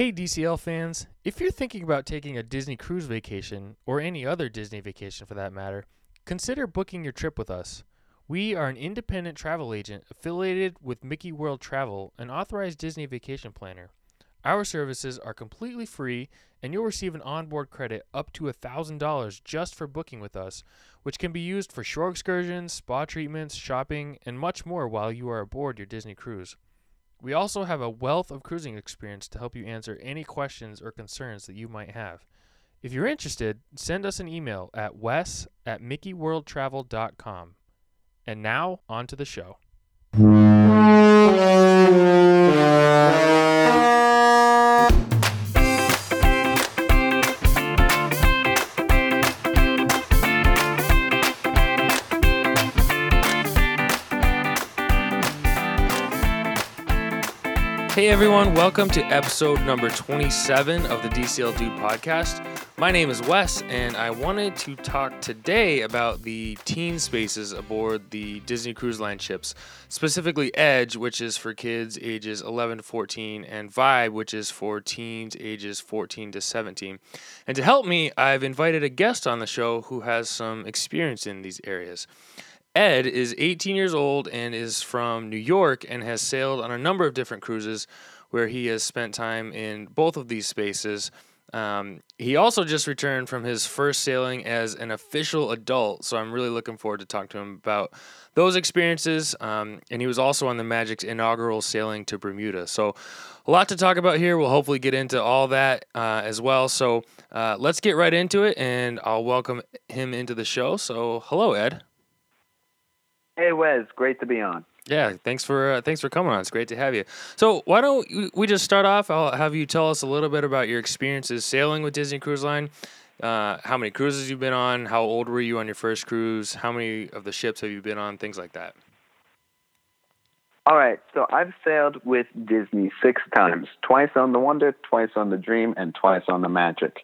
Hey, DCL fans, if you're thinking about taking a Disney cruise vacation, or any other Disney vacation for that matter, consider booking your trip with us. We are an independent travel agent affiliated with Mickey World Travel, an authorized Disney vacation planner. Our services are completely free, and you'll receive an onboard credit up to $1,000 just for booking with us, which can be used for shore excursions, spa treatments, shopping, and much more while you are aboard your Disney cruise. We also have a wealth of cruising experience to help you answer any questions or concerns that you might have. If you're interested, send us an email at wes at mickeyworldtravel.com. And now, on to the show. Hey everyone, welcome to episode number 27 of the DCL Dude podcast. My name is Wes, and I wanted to talk today about the teen spaces aboard the Disney Cruise Line ships, specifically Edge, which is for kids ages 11 to 14, and Vibe, which is for teens ages 14 to 17. And to help me, I've invited a guest on the show who has some experience in these areas. Ed is 18 years old and is from New York and has sailed on a number of different cruises where he has spent time in both of these spaces. Um, he also just returned from his first sailing as an official adult, so I'm really looking forward to talking to him about those experiences. Um, and he was also on the Magic's inaugural sailing to Bermuda. So, a lot to talk about here. We'll hopefully get into all that uh, as well. So, uh, let's get right into it, and I'll welcome him into the show. So, hello, Ed. Hey Wes, great to be on. Yeah, thanks for uh, thanks for coming on. It's great to have you. So why don't we just start off? I'll have you tell us a little bit about your experiences sailing with Disney Cruise Line. Uh, how many cruises you've been on? How old were you on your first cruise? How many of the ships have you been on? Things like that. All right, so I've sailed with Disney six times: twice on the Wonder, twice on the Dream, and twice on the Magic.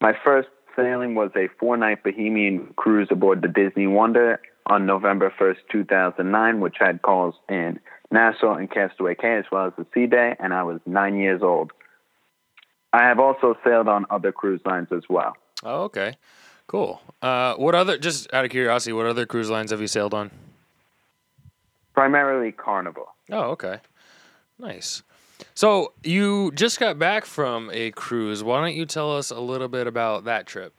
My first sailing was a four-night Bahamian cruise aboard the Disney Wonder on November 1st, 2009, which had calls in Nassau and Castaway Cay as well as the Sea Day, and I was nine years old. I have also sailed on other cruise lines as well. Oh, okay. Cool. Uh, what other, just out of curiosity, what other cruise lines have you sailed on? Primarily Carnival. Oh, okay. Nice. So you just got back from a cruise. Why don't you tell us a little bit about that trip?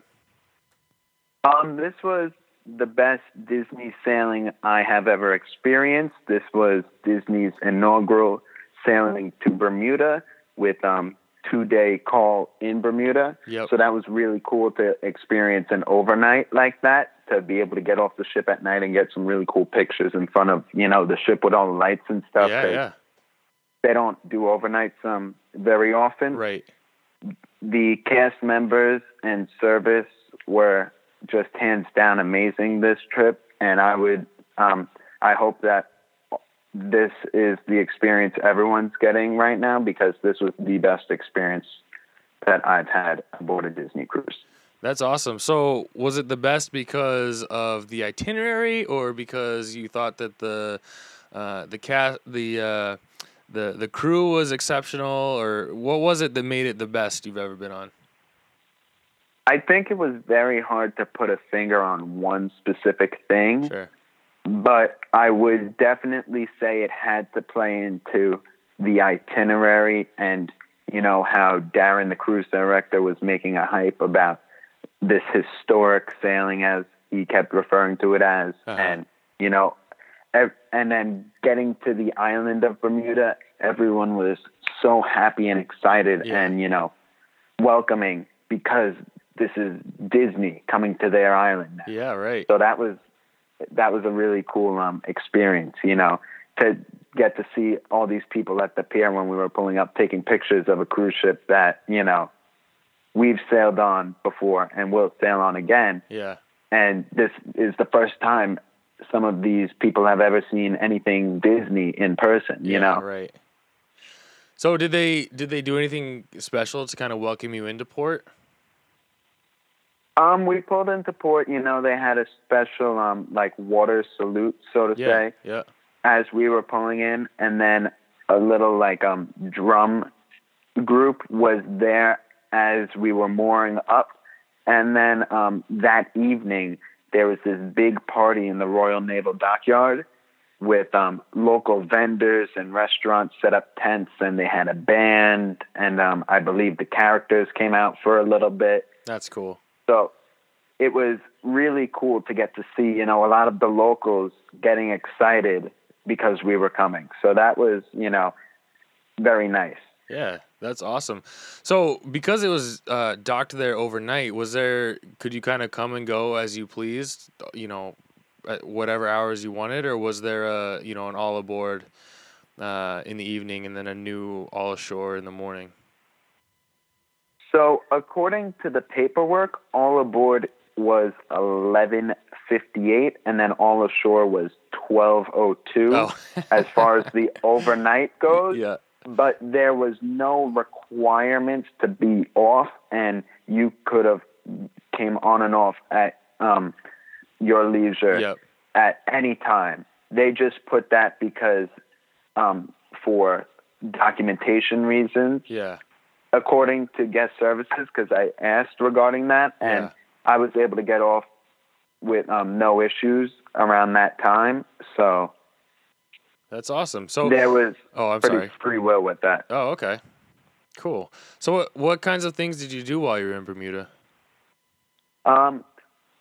Um, this was the best Disney sailing I have ever experienced. This was Disney's inaugural sailing to Bermuda with um two day call in Bermuda. Yep. So that was really cool to experience an overnight like that, to be able to get off the ship at night and get some really cool pictures in front of, you know, the ship with all the lights and stuff. Yeah, yeah. They don't do overnights um very often Right. the cast members and service were just hands down amazing this trip and i would um i hope that this is the experience everyone's getting right now because this was the best experience that i've had aboard a disney cruise That's awesome. So, was it the best because of the itinerary, or because you thought that the uh, the cast the uh, the the crew was exceptional, or what was it that made it the best you've ever been on? I think it was very hard to put a finger on one specific thing Sure. but I would definitely say it had to play into the itinerary and you know how Darren the cruise director was making a hype about this historic sailing as he kept referring to it as Uh-huh. and you know ev- and then getting to the island of Bermuda everyone was so happy and excited Yeah. and you know welcoming because this is Disney coming to their island now. Yeah. Right. So that was that was a really cool um, experience, you know, to get to see all these people at the pier when we were pulling up, taking pictures of a cruise ship that you know we've sailed on before and will sail on again. Yeah. And this is the first time some of these people have ever seen anything Disney in person. You yeah, know, Right. So did they did they do anything special to kind of welcome you into port? Um, we pulled into port. You know, they had a special um like water salute, so to Yeah. say. Yeah. as we were pulling in, and then a little like um drum group was there as we were mooring up. And then um, that evening, there was this big party in the Royal Naval Dockyard with um, local vendors and restaurants set up tents, and they had a band, and um, I believe the characters came out for a little bit. That's cool. So it was really cool to get to see, you know, a lot of the locals getting excited because we were coming. So that was, you know, very nice. Yeah, that's awesome. So because it was uh, docked there overnight, was there? Could you kind of come and go as you pleased? You know, at whatever hours you wanted, or was there a you know an all aboard uh, in the evening and then a new all ashore in the morning? So according to the paperwork, all aboard was eleven fifty eight, and then all ashore was twelve oh two. Oh. as far as the overnight goes. Yeah. but there was no requirements to be off and you could have came on and off at um, your leisure Yep. at any time they just put that because um, for documentation reasons Yeah. According to guest services because i asked regarding that and Yeah. i was able to get off with um, no issues around that time so That's awesome. So there was oh, I'm pretty sorry. free will with that Oh, okay. Cool. So what what kinds of things did you do while you were in Bermuda? Um,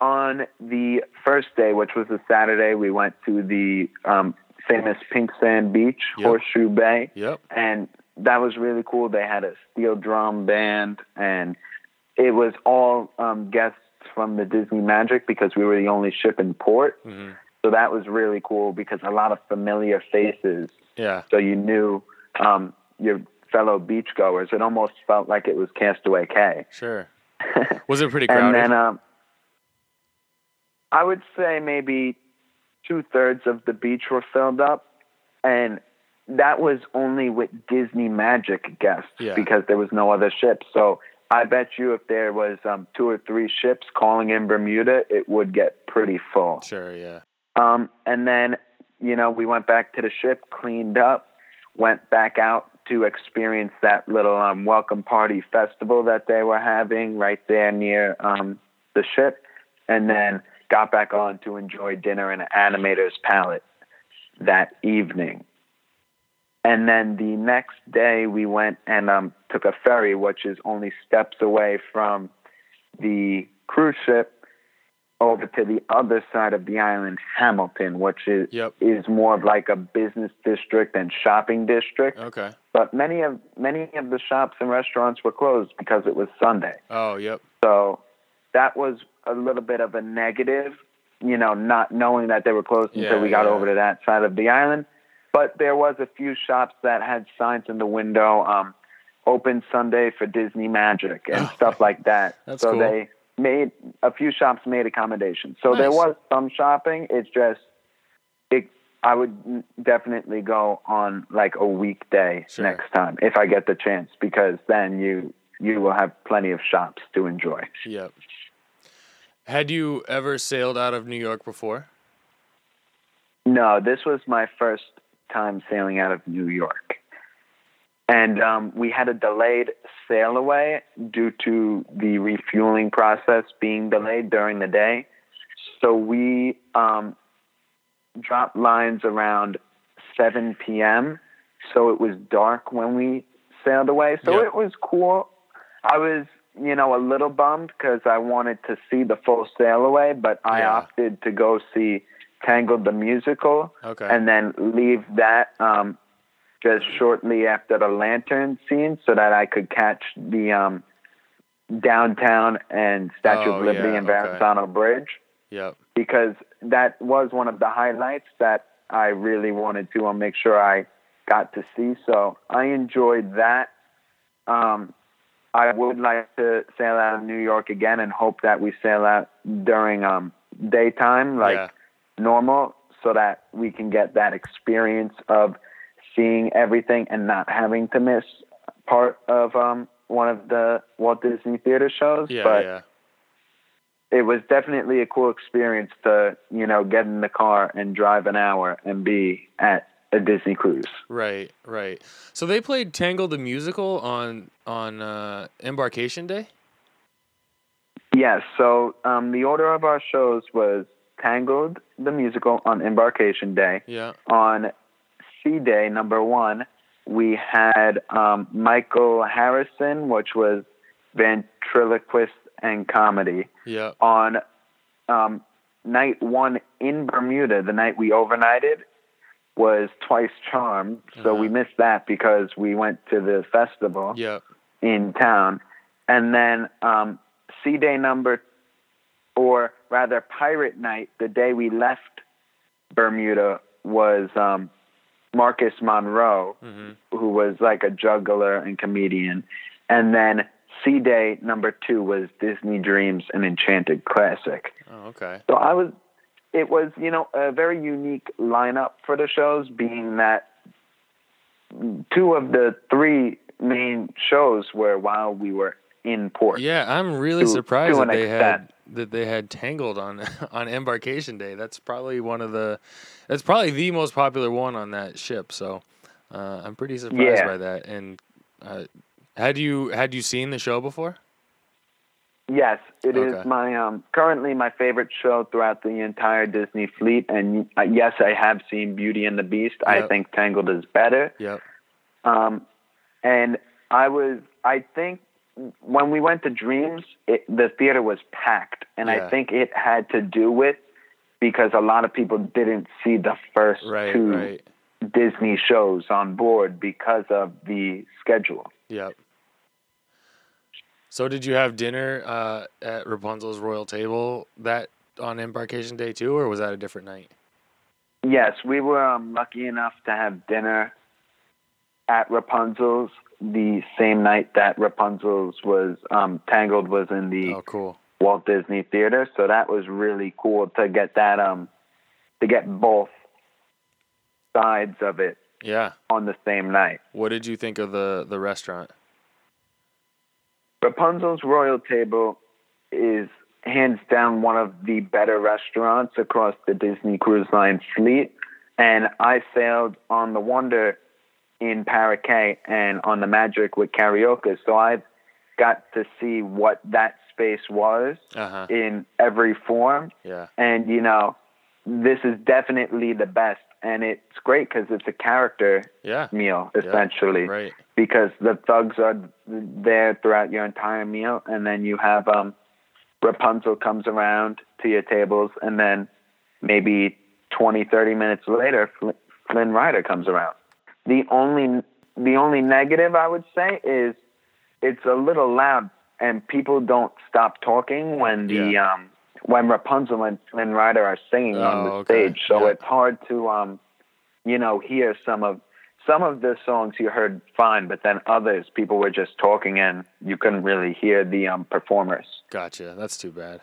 on the first day, which was a Saturday, we went to the um, famous Pink Sand Beach, Yep. Horseshoe Bay, Yep. and that was really cool. They had a steel drum band, and it was all um, guests from the Disney Magic because we were the only ship in port. hmm So that was really cool because a lot of familiar faces. Yeah. So you knew um, your fellow beachgoers. It almost felt like it was Castaway Cay. Sure. Was it pretty crowded? and then um, I would say maybe two thirds of the beach were filled up, and that was only with Disney Magic guests Yeah. because there was no other ships. So I bet you if there was um, two or three ships calling in Bermuda, it would get pretty full. sure. Yeah. Um, and then, you know, we went back to the ship, cleaned up, went back out to experience that little um, welcome party festival that they were having right there near um, the ship, and then got back on to enjoy dinner in an Animator's Palate that evening. And then the next day, we went and um, took a ferry, which is only steps away from the cruise ship, over to the other side of the island, Hamilton, which is Yep. is more of like a business district and shopping district. Okay. But many of many of the shops and restaurants were closed because it was Sunday. Oh, yep. So that was a little bit of a negative, you know, not knowing that they were closed Yeah, until we got yeah. over to that side of the island. But there was a few shops that had signs in the window, um, open Sunday for Disney Magic and stuff like that. That's so cool. they made a few shops made accommodations. So there was some shopping. It's just it I would definitely go on like a weekday Sure. next time if I get the chance because then you you will have plenty of shops to enjoy. Yep. Had you ever sailed out of New York before? No, this was my first time sailing out of New York. And um, we had a delayed sail away due to the refueling process being delayed during the day. So we um, dropped lines around 7 p.m. So it was dark when we sailed away. So Yeah. it was cool. I was, you know, a little bummed because I wanted to see the full sail away, but I Yeah. opted to go see Tangled the musical Okay. and then leave that um, just shortly after the lantern scene so that I could catch the um, downtown and Statue Oh, of Liberty yeah, and okay. Verrazano Bridge yep. because that was one of the highlights that I really wanted to uh, make sure I got to see. So I enjoyed that. Um, I would like to sail out of New York again and hope that we sail out during um, daytime, like yeah. Normal, so that we can get that experience of seeing everything and not having to miss part of um, one of the Walt Disney Theater shows. Yeah. but yeah. it was definitely a cool experience to you know get in the car and drive an hour and be at a Disney cruise. Right, right. So they played Tangled the musical on on uh, Embarkation Day. Yes. So um, the order of our shows was Tangled the musical on Embarkation Day. Yeah. On Sea Day number one, we had um, Michael Harrison, which was ventriloquist and comedy. Yeah. On um, night one in Bermuda, the night we overnighted, was Twice Charmed. So Uh-huh. we missed that because we went to the festival Yeah. in town. And then um, Sea Day number, or rather Pirate Night, the day we left Bermuda, was um, Marcus Monroe, hmm who was like a juggler and comedian. And then Sea Day number two was Disney Dreams, an Enchanted classic. Oh, okay. So I was, it was, you know, a very unique lineup for the shows, being that two of the three main shows were while we were in port. Yeah, I'm really To- surprised to that they had extent. That they had Tangled on on Embarkation Day. That's probably one of the that's probably the most popular one on that ship. So uh, I'm pretty surprised Yeah. by that. And uh, had you had you seen the show before? Yes, it is Okay. my um currently my favorite show throughout the entire Disney fleet. And uh, yes, I have seen Beauty and the Beast. I think Tangled is better. Yep. Um, and I was, I think, when we went to Dreams, it, the theater was packed, and Yeah. I think it had to do with because a lot of people didn't see the first Right. two Right. Disney shows on board because of the schedule. Yep. So did you have dinner uh, at Rapunzel's royal table that on Embarkation Day too, or was that a different night? Yes, we were um, lucky enough to have dinner at Rapunzel's the same night that Rapunzel's was um, Tangled was in the Oh, cool. Walt Disney Theater. So that was really cool to get that um to get both sides of it Yeah. on the same night. What did you think of the the restaurant? Rapunzel's Royal Table is hands down one of the better restaurants across the Disney Cruise Line fleet. And I sailed on the Wonder in Parrot Cay and on the Magic with Carioca's. So I've got to see what that space was Uh huh. in every form. Yeah. and you know this is definitely the best and it's great because it's a character Yeah. meal Yeah, essentially Right. because the thugs are there throughout your entire meal and then you have um rapunzel comes around to your tables and then maybe 20 30 minutes later flynn rider comes around the only the only negative i would say is it's a little loud and people don't stop talking when the Yeah. um when Rapunzel and Flynn Rider are singing on Oh, the okay. stage. So Yeah. it's hard to um you know hear some of some of the songs you heard fine, but then others people were just talking and you couldn't really hear the um performers. Gotcha. That's too bad.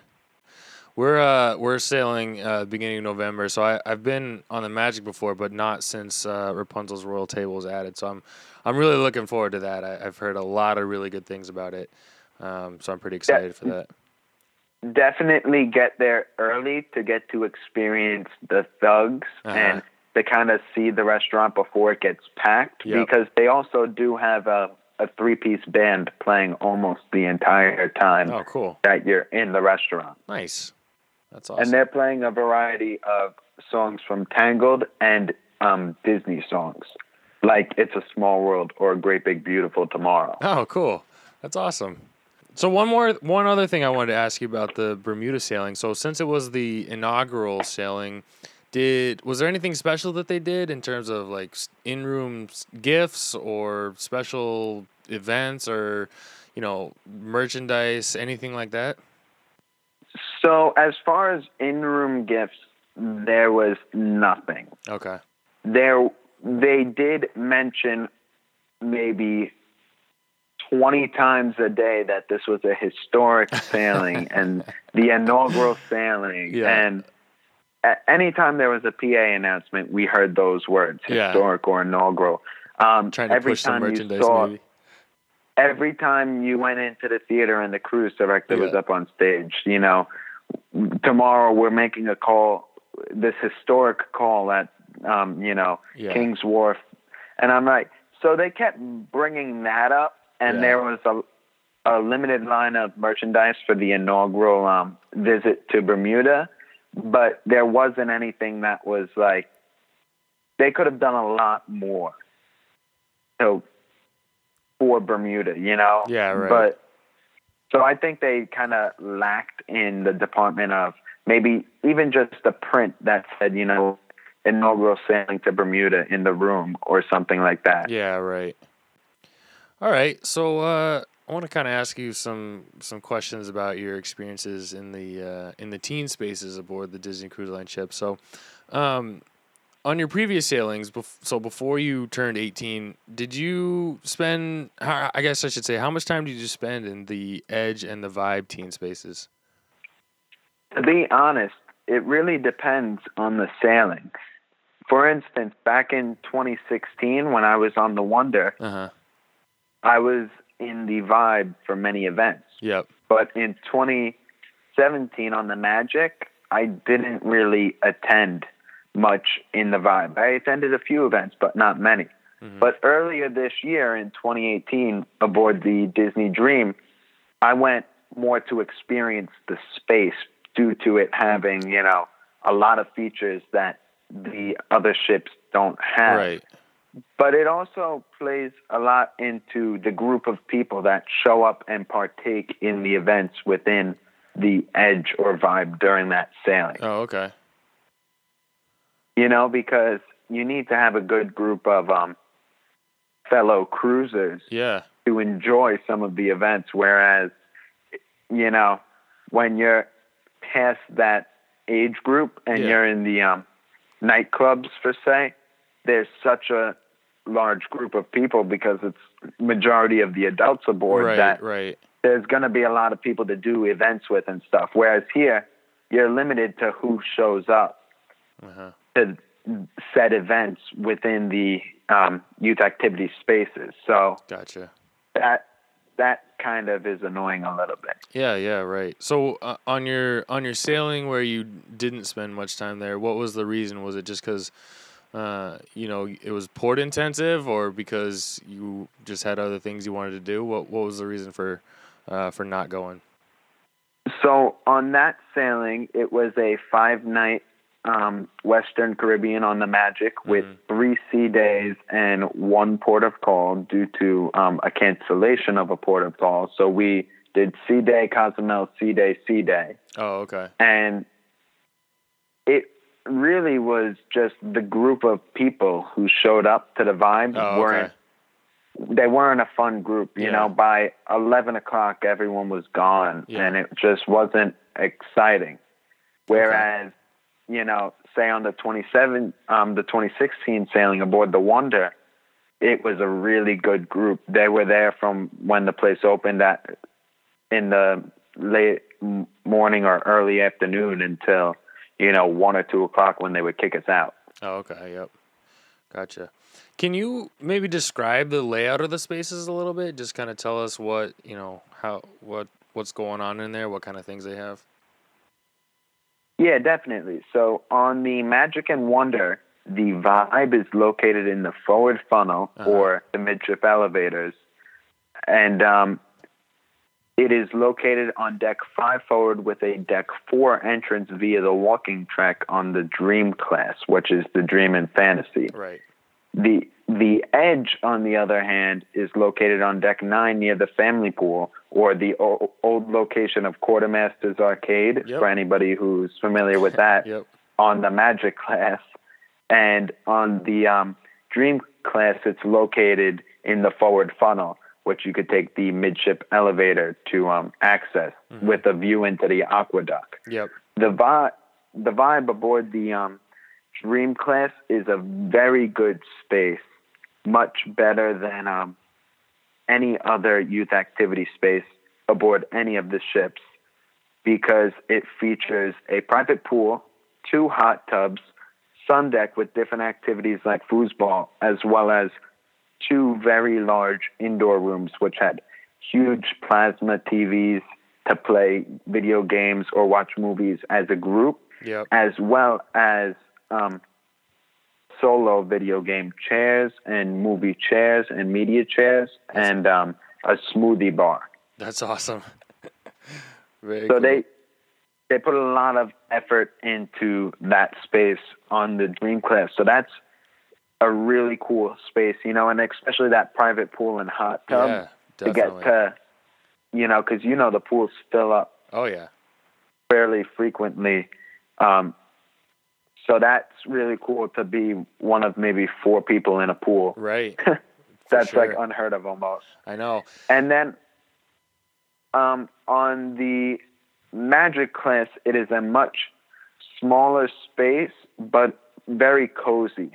We're uh we're sailing uh beginning of November, so I I've been on the Magic before, but not since uh, Rapunzel's Royal Table was added. So I'm I'm really looking forward to that. I, I've heard a lot of really good things about it, um, so I'm pretty excited for that. Definitely get there early to get to experience the thugs Uh-huh. and to kind of see the restaurant before it gets packed Yep. because they also do have a a three piece band playing almost the entire time Oh, cool. that you're in the restaurant. Nice. That's awesome. And they're playing a variety of songs from Tangled and um, Disney songs, like "It's a Small World" or A "Great Big Beautiful Tomorrow." Oh, cool. That's awesome. So one more, one other thing I wanted to ask you about the Bermuda sailing. So since it was the inaugural sailing, did was there anything special that they did in terms of like in room gifts or special events or you know merchandise, anything like that? So, as far as in-room gifts, there was nothing. Okay. There, they did mention maybe 20 times a day that this was a historic sailing and the inaugural sailing. Yeah. And anytime there was a PA announcement, we heard those words, Yeah. historic or inaugural. Um, Trying to every push some time you merchandise, saw, maybe. every time you went into the theater and the cruise director was up on stage, you know, tomorrow we're making a call, this historic call at um, you know, Yeah. King's Wharf, and I'm like, so they kept bringing that up, and Yeah. there was a a limited line of merchandise for the inaugural um, visit to Bermuda, but there wasn't anything that was like they could have done a lot more. So for Bermuda, you know. Yeah, right. But so I think they kind of lacked in the department of maybe even just a print that said, you know, inaugural sailing to Bermuda in the room or something like that. Yeah, right. All right. So uh, I want to kind of ask you some some questions about your experiences in the uh, in the teen spaces aboard the Disney Cruise Line ship. So, um, on your previous sailings, so before you turned eighteen, did you spend? how- I guess I should say, how much time did you spend in the Edge and the Vibe teen spaces? To be honest, it really depends on the sailing. For instance, back in 2016, when I was on the Wonder, Uh huh. I was in the Vibe for many events. Yep. But in 2017 on the Magic, I didn't really attend much in the Vibe. I attended a few events, but not many. Mhm. But earlier this year in 2018, aboard the Disney Dream, I went more to experience the space due to it having, you know, a lot of features that the other ships don't have. Right. But it also plays a lot into the group of people that show up and partake in the events within the edge or vibe during that sailing. Oh, okay. You know, because you need to have a good group of um, fellow cruisers Yeah. to enjoy some of the events. Whereas, you know, when you're past that age group and Yeah. you're in the um, nightclubs, for say, there's such a large group of people because it's majority of the adults aboard Right. that Right. there's going to be a lot of people to do events with and stuff. Whereas here, you're limited to who shows up Uh huh. To set events within the um, youth activity spaces. So Gotcha. that that kind of is annoying a little bit. Yeah, yeah, right. So uh, on your on your sailing where you didn't spend much time there, what was the reason? Was it just because uh, you know it was port intensive, or because you just had other things you wanted to do? What what was the reason for uh, for not going? So on that sailing, it was a five night um, Western Caribbean on the Magic with Mhm. three sea days and one port of call due to um, a cancellation of a port of call. So we did sea day, Cozumel, sea day, sea day. Oh, okay. and it really was just the group of people who showed up to the vibe Oh, weren't okay. they weren't a fun group you Yeah. know by 11 o'clock everyone was gone Yeah. and it just wasn't exciting whereas you know say on the 27 um the 2016 sailing aboard the wonder it was a really good group they were there from when the place opened at in the late morning or early afternoon until you know one or two o'clock when they would kick us out. Oh, okay. Yep. Gotcha. Can you maybe describe the layout of the spaces a little bit? Just kind of tell us what you know how what what's going on in there, what kind of things they have. Yeah, definitely. So on the Magic and Wonder, the vibe is located in the forward funnel Uh-huh. or the midship elevators, and um, it is located on deck five forward with a deck four entrance via the walking track on the Dream class, which is the Dream and Fantasy. Right. The the edge, on the other hand, is located on deck nine near the family pool, or the o- old location of Quartermaster's Arcade. Yep. For anybody who's familiar with that, Yep. on the Magic class, and on the um, Dream class, it's located in the forward funnel, which you could take the midship elevator to um, access Mhm. with a view into the AquaDuck Yep. the vibe the vibe aboard the um, Dream class is a very good space, much better than um, any other youth activity space aboard any of the ships because it features a private pool, two hot tubs, sun deck with different activities like foosball, as well as two very large indoor rooms which had huge plasma TVs to play video games or watch movies as a group, Yep. as well as um, solo video game chairs and movie chairs and media chairs and um, a smoothie bar. That's awesome. Very So cool. they they put a lot of effort into that space on the Dream Class. So that's a really cool space, you know, and especially that private pool and hot tub yeah, to get to, you know, because you know the pools fill up oh yeah. fairly frequently. Um, so that's really cool to be one of maybe four people in a pool. Right. That's like unheard of almost. I know. And then um, on the Magic class, it is a much smaller space, but very cozy.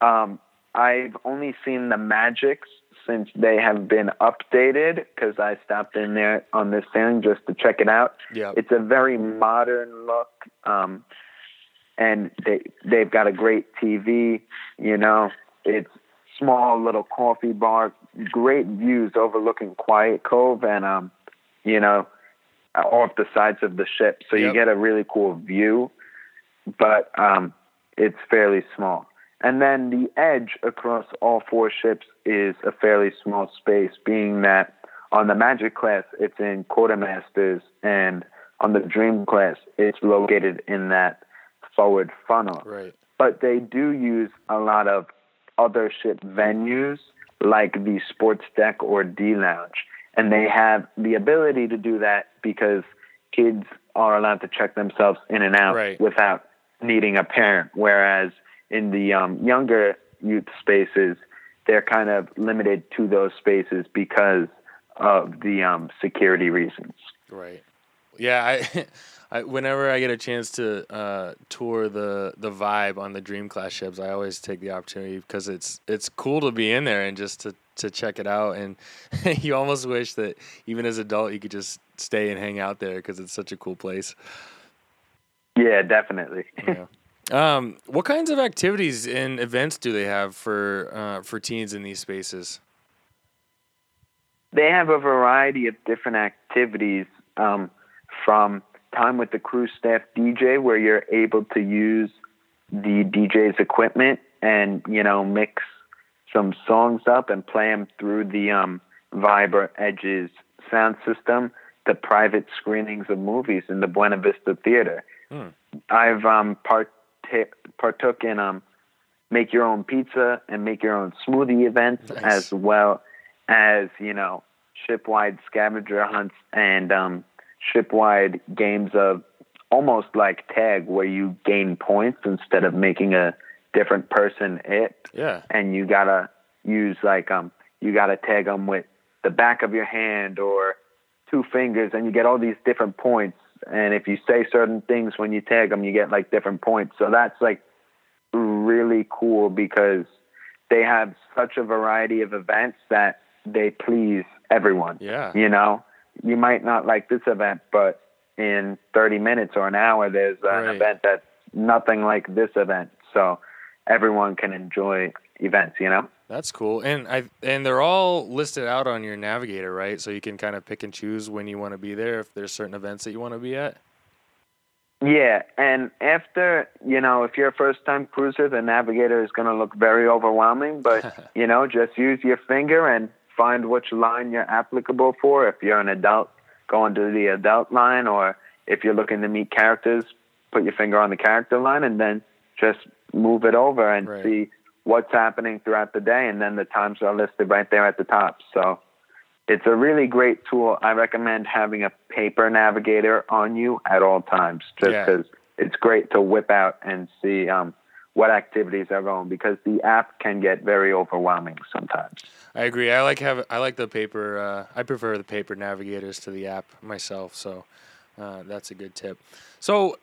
Um, I've only seen the Magics since they have been updated because I stopped in there on this thing just to check it out. Yeah. It's a very modern look, um, and they they've got a great TV. You know, it's small little coffee bar, great views overlooking Quiet Cove, and um, you know, off the sides of the ship, so you get a really cool view. But um, it's fairly small. And then the edge across all four ships is a fairly small space, being that on the Magic class it's in quartermasters, and on the Dream class it's located in that forward funnel. Right. But they do use a lot of other ship venues like the sports deck or D lounge, and they have the ability to do that because kids are allowed to check themselves in and out Right. without needing a parent, whereas in the um, younger youth spaces, they're kind of limited to those spaces because of the um, security reasons. Right. Yeah, I, I whenever I get a chance to uh, tour the the vibe on the Dream Class ships, I always take the opportunity because it's it's cool to be in there and just to to check it out. And you almost wish that even as an adult you could just stay and hang out there because it's such a cool place. Yeah, definitely. Yeah. Um, what kinds of activities and events do they have for uh, for teens in these spaces? they have a variety of different activities um, from time with the crew staff DJ, where you're able to use the DJ's equipment and you know mix some songs up and play them through the um, Viber Edges sound system, to private screenings of movies in the Buena Vista Theater. Hmm. I've um, part partook in um, make your own pizza and make your own smoothie events Nice. as well as you know shipwide scavenger hunts and um, shipwide games of almost like tag where you gain points instead of making a different person it. Yeah. and you gotta use like um you gotta tag them with the back of your hand or two fingers and you get all these different points. And if you say certain things when you tag them you get like different points. So that's like really cool because they have such a variety of events that they please everyone. Yeah. you know you might not like this event but in 30 minutes or an hour there's an Right. event that's nothing like this event so everyone can enjoy events you know That's cool. And I and they're all listed out on your navigator, right? So you can kind of pick and choose when you want to be there if there's certain events that you want to be at. yeah and after you know if you're a first time cruiser the navigator is going to look very overwhelming but you know just use your finger and find which line you're applicable for if you're an adult go into the adult line or if you're looking to meet characters put your finger on the character line and then just move it over and Right. see what's happening throughout the day and then the times are listed right there at the top so it's a really great tool i recommend having a paper navigator on you at all times just Yeah. because it's great to whip out and see um, what activities are going because the app can get very overwhelming sometimes I agree. I like have I like the paper. Uh, I prefer the paper navigators to the app myself. So uh, that's a good tip. So,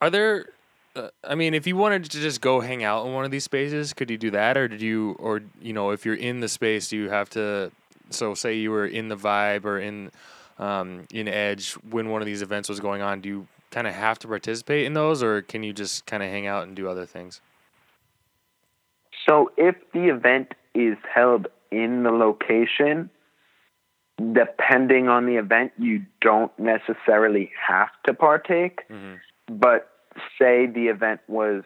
are there? Uh, I mean, if you wanted to just go hang out in one of these spaces, could you do that, or did you, or you know, if you're in the space, do you have to? So, say you were in the vibe or in um, in Edge when one of these events was going on. Do you kind of have to participate in those, or can you just kind of hang out and do other things? So if the event is held in the location, depending on the event, you don't necessarily have to partake. Mhm. But say the event was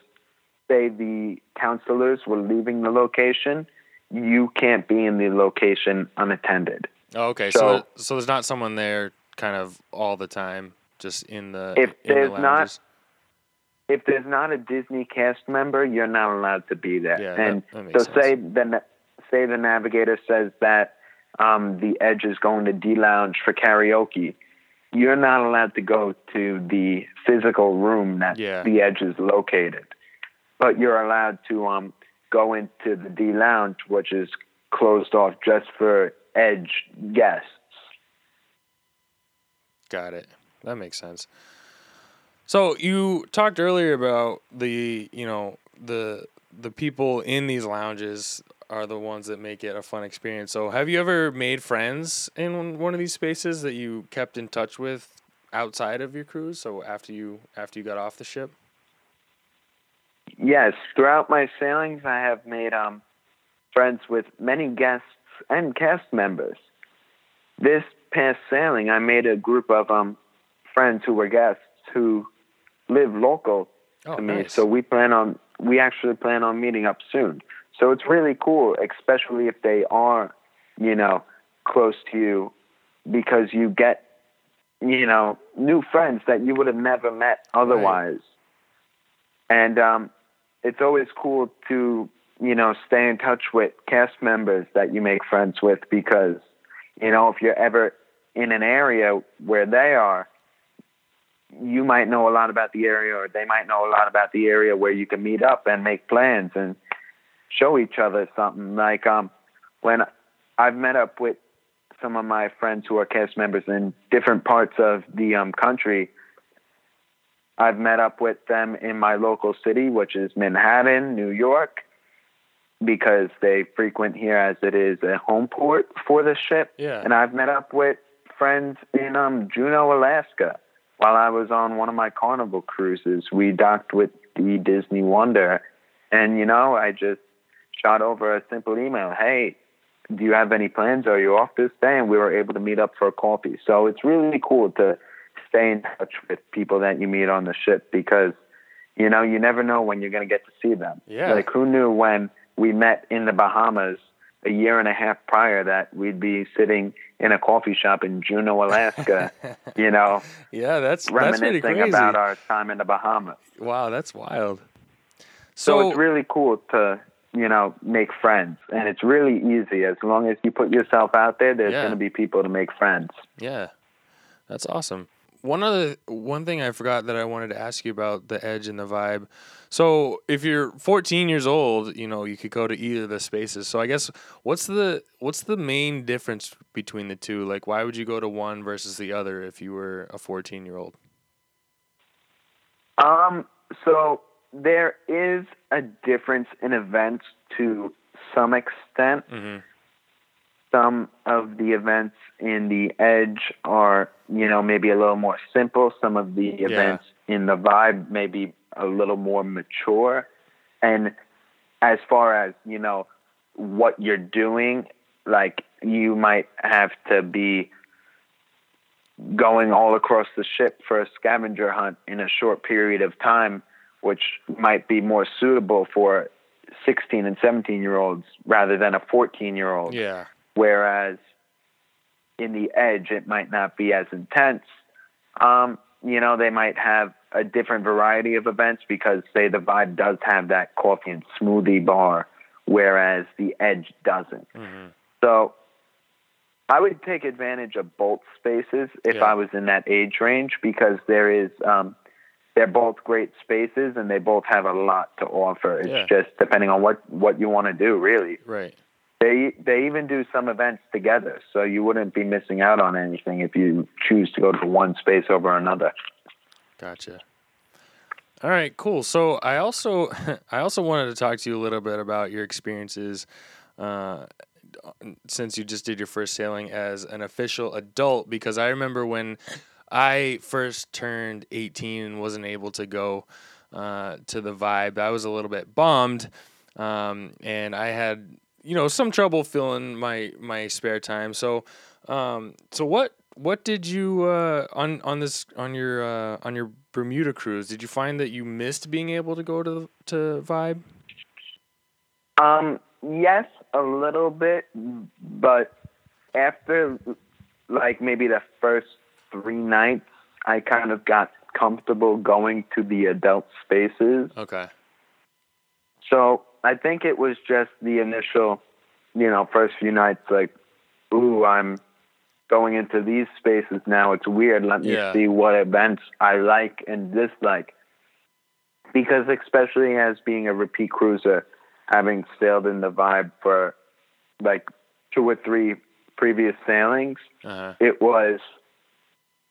say the counselors were leaving the location, you can't be in the location unattended. Oh, okay. So- So, so there's not someone there kind of all the time, just in the If in the there's not- If there's not a Disney cast member, you're not allowed to be there. Yeah, and that makes so say the say the navigator says that um, the Edge is going to D Lounge for karaoke. You're not allowed to go to the physical room that Yeah. the Edge is located, but you're allowed to um, go into the D Lounge, which is closed off just for Edge guests. Got it. That makes sense. So you talked earlier about the you know the the people in these lounges are the ones that make it a fun experience. So have you ever made friends in one of these spaces that you kept in touch with outside of your cruise? So after you after you got off the ship? Yes, throughout my sailings, I have made um, friends with many guests and cast members. This past sailing, I made a group of um, friends who were guests who live local Oh, to me. nice. So we plan on we actually plan on meeting up soon. So it's really cool, especially if they are, you know, close to you, because you get, you know, new friends that you would have never met otherwise. And um, it's always cool to, you know, stay in touch with cast members that you make friends with because, you know, if you're ever in an area where they are, you might know a lot about the area or they might know a lot about the area where you can meet up and make plans and show each other something like um when I've met up with some of my friends who are cast members in different parts of the um country I've met up with them in my local city which is Manhattan, New York because they frequent here as it is a home port for the ship Yeah. and I've met up with friends in um Juneau, Alaska while I was on one of my carnival cruises. We docked with the Disney Wonder, and you know, I just shot over a simple email. Hey, do you have any plans? Are you off this day? And we were able to meet up for a coffee. So it's really cool to stay in touch with people that you meet on the ship because you know you never know when you're going to get to see them. Yeah. Like who knew when we met in the Bahamas a year and a half prior that we'd be sitting in a coffee shop in Juneau, Alaska, you know, yeah, that's that's pretty reminiscing crazy. about our time in the Bahamas. wow, that's wild. So, So, it's really cool to, you know, make friends. And it's really easy. As long as you put yourself out there, there's Yeah. going to be people to make friends. Yeah, that's awesome. One other one thing I forgot that I wanted to ask you about the edge and the vibe. So if you're 14 years old, you know you could go to either of the spaces. So I guess what's the what's the main difference between the two? Like why would you go to one versus the other if you were a 14 year old? Um, so there is a difference in events to some extent. Mm-hmm. Some of the events in the Edge are, you know, maybe a little more simple. Some of the events in the Vibe may be a little more mature. And as far as, you know, what you're doing, like you might have to be going all across the ship for a scavenger hunt in a short period of time, which might be more suitable for 16 and 17 year olds rather than a 14 year old. Yeah. Whereas in the edge, it might not be as intense. Um, you know, they might have a different variety of events because, say, the vibe does have that coffee and smoothie bar, whereas the edge doesn't. hmm So I would take advantage of both spaces if Yeah. I was in that age range because there is um, they're both great spaces and they both have a lot to offer. It's Yeah. just depending on what what you want to do, really. Right. They they even do some events together, so you wouldn't be missing out on anything if you choose to go to one space over another. Gotcha. All right, cool. So I also I also wanted to talk to you a little bit about your experiences uh, since you just did your first sailing as an official adult because I remember when I first turned 18 and wasn't able to go uh, to the vibe, I was a little bit bummed. Um, and I had, you know, some trouble filling my my spare time. So um, so what what did you uh, on on this on your uh, on your Bermuda cruise? Did you find that you missed being able to go to to Vibe? Um, yes, a little bit, but after like maybe the first three nights, I kind of got comfortable going to the adult spaces. Okay. So I think it was just the initial, you know, first few nights, like, ooh, I'm going into these spaces now. It's weird. Let me Yeah. see what events I like and dislike. Because especially as being a repeat cruiser, having sailed in the vibe for like two or three previous sailings, Uh-huh. it was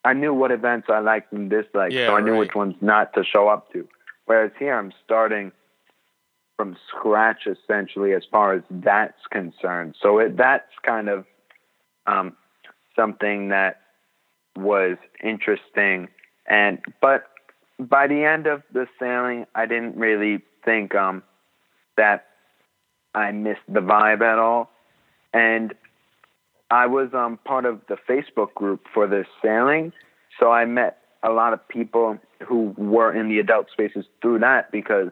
I knew what events I liked and disliked, Yeah, so I knew right. which ones not to show up to. Whereas here I'm starting from scratch essentially as far as that's concerned. So it, that's kind of um, something that was interesting. And but by the end of the sailing, I didn't really think um, that I missed the vibe at all. And I was um, part of the Facebook group for this sailing, so I met a lot of people who were in the adult spaces through that because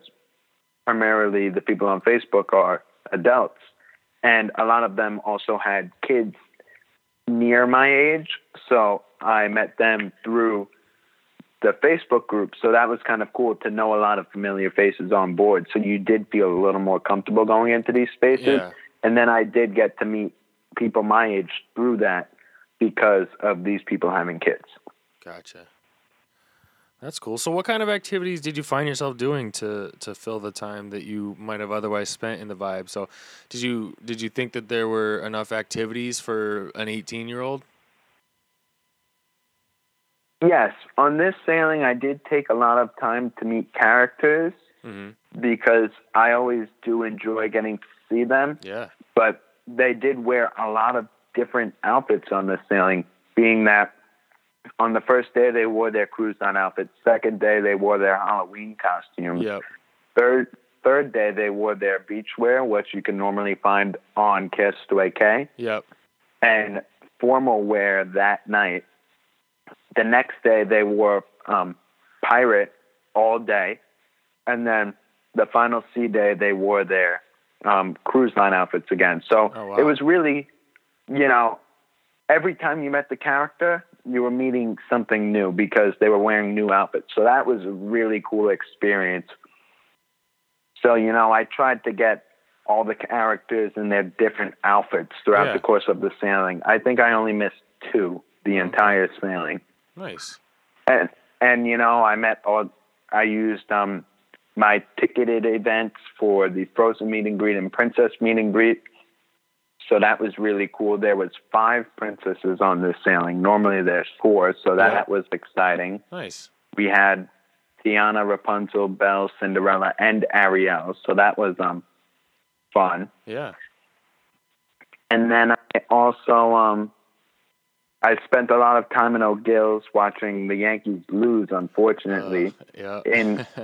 primarily the people on Facebook are adults, and a lot of them also had kids near my age, so I met them through the Facebook group. So that was kind of cool to know a lot of familiar faces on board. So you did feel a little more comfortable going into these spaces. Yeah. And then I did get to meet people my age through that because of these people having kids. Gotcha. That's cool. So, what kind of activities did you find yourself doing to to fill the time that you might have otherwise spent in the vibe? So, did you did you think that there were enough activities for an eighteen year old? Yes, on this sailing, I did take a lot of time to meet characters Mm-hmm. because I always do enjoy getting to see them. Yeah. But they did wear a lot of different outfits on the sailing, being that on the first day they wore their cruise on outfits, second day they wore their Halloween costumes, Yep. third third day they wore their beach wear, which you can normally find on Castaway Cay. Yep. and formal wear that night. The next day they wore um, pirate all day, and then the final sea day they wore their um, cruise line outfits again. So Oh, wow. it was really, you know, every time you met the character, you were meeting something new because they were wearing new outfits. So that was a really cool experience. So you know, I tried to get all the characters in their different outfits throughout Yeah. the course of the sailing. I think I only missed two the entire sailing. Nice. And and you know, I met all I used um my ticketed events for the Frozen meet and greet and Princess meet and greet. So that was really cool. There was five princesses on this sailing. Normally there's four, so that Yeah. was exciting. Nice. We had Tiana, Rapunzel, Belle, Cinderella, and Ariel. So that was um fun. Yeah. And then I also um I spent a lot of time in O'Gill's watching the Yankees lose, unfortunately. Uh, yeah. in-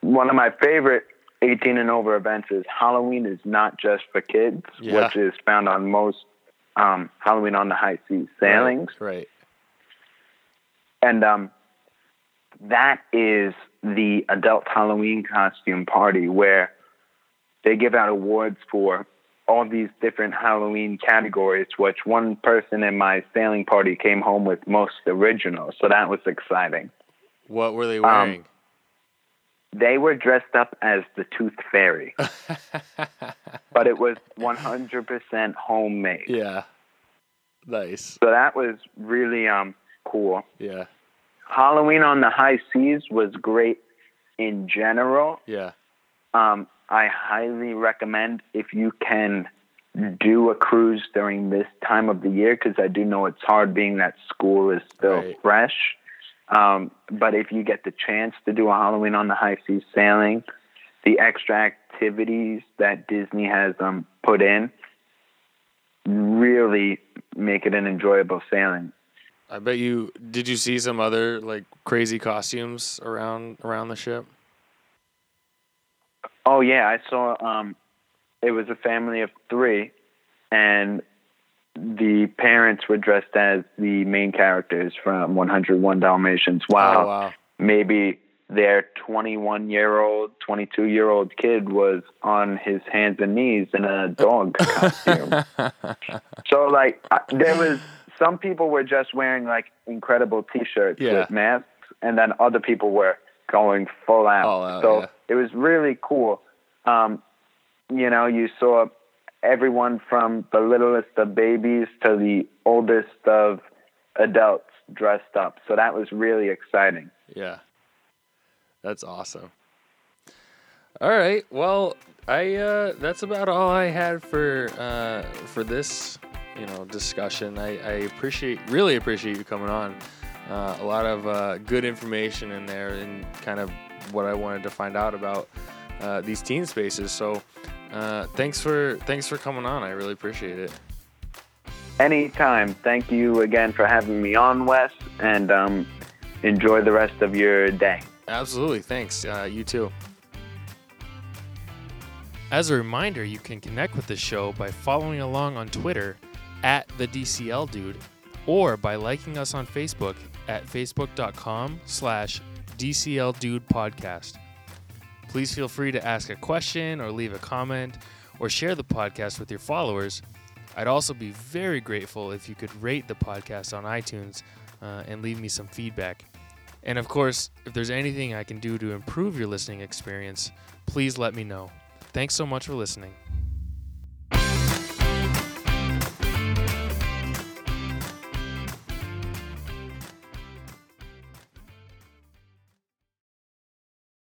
One of my favorite 18 and over events is Halloween is not just for kids, Yeah. which is found on most um, Halloween on the high seas sailings. Right. And um, that is the adult Halloween costume party where they give out awards for all these different Halloween categories, which one person in my sailing party came home with most original. So that was exciting. What were they Um, wearing? They were dressed up as the Tooth Fairy, but it was 100% homemade. yeah. Nice. So that was really um, cool. Yeah. Halloween on the high seas was great in general. Yeah. Um, I highly recommend if you can do a cruise during this time of the year because I do know it's hard being that school is still Right. fresh. Um, but if you get the chance to do a Halloween on the high seas sailing, the extra activities that Disney has um, put in really make it an enjoyable sailing. I bet you did you see some other like crazy costumes around around the ship? Oh yeah, I saw. Um, it was a family of three, and the parents were dressed as the main characters from 101 Dalmatians. Wow. Oh, wow. Maybe their 21 year old, 22 year old kid was on his hands and knees in a dog costume. So like there was some people were just wearing like incredible t-shirts Yeah. with masks and then other people were going full out. Out, so yeah. it was really cool. Um, you know, you saw everyone from the littlest of babies to the oldest of adults dressed up. So that was really exciting. Yeah. That's awesome. All right. Well, I uh, that's about all I had for uh, for this you know discussion. I, I appreciate really appreciate you coming on. Uh, a lot of uh, good information in there and kind of what I wanted to find out about uh, these teen spaces. So uh, thanks for thanks for coming on. I really appreciate it. Anytime. Thank you again for having me on, Wes, and um, enjoy the rest of your day. Absolutely. Thanks. Uh, you too. As a reminder, you can connect with the show by following along on Twitter at the DCL Dude or by liking us on Facebook at facebook.com slash DCL Dude Podcast. Please feel free to ask a question or leave a comment or share the podcast with your followers. I'd also be very grateful if you could rate the podcast on iTunes uh, and leave me some feedback. And of course, if there's anything I can do to improve your listening experience, please let me know. Thanks so much for listening.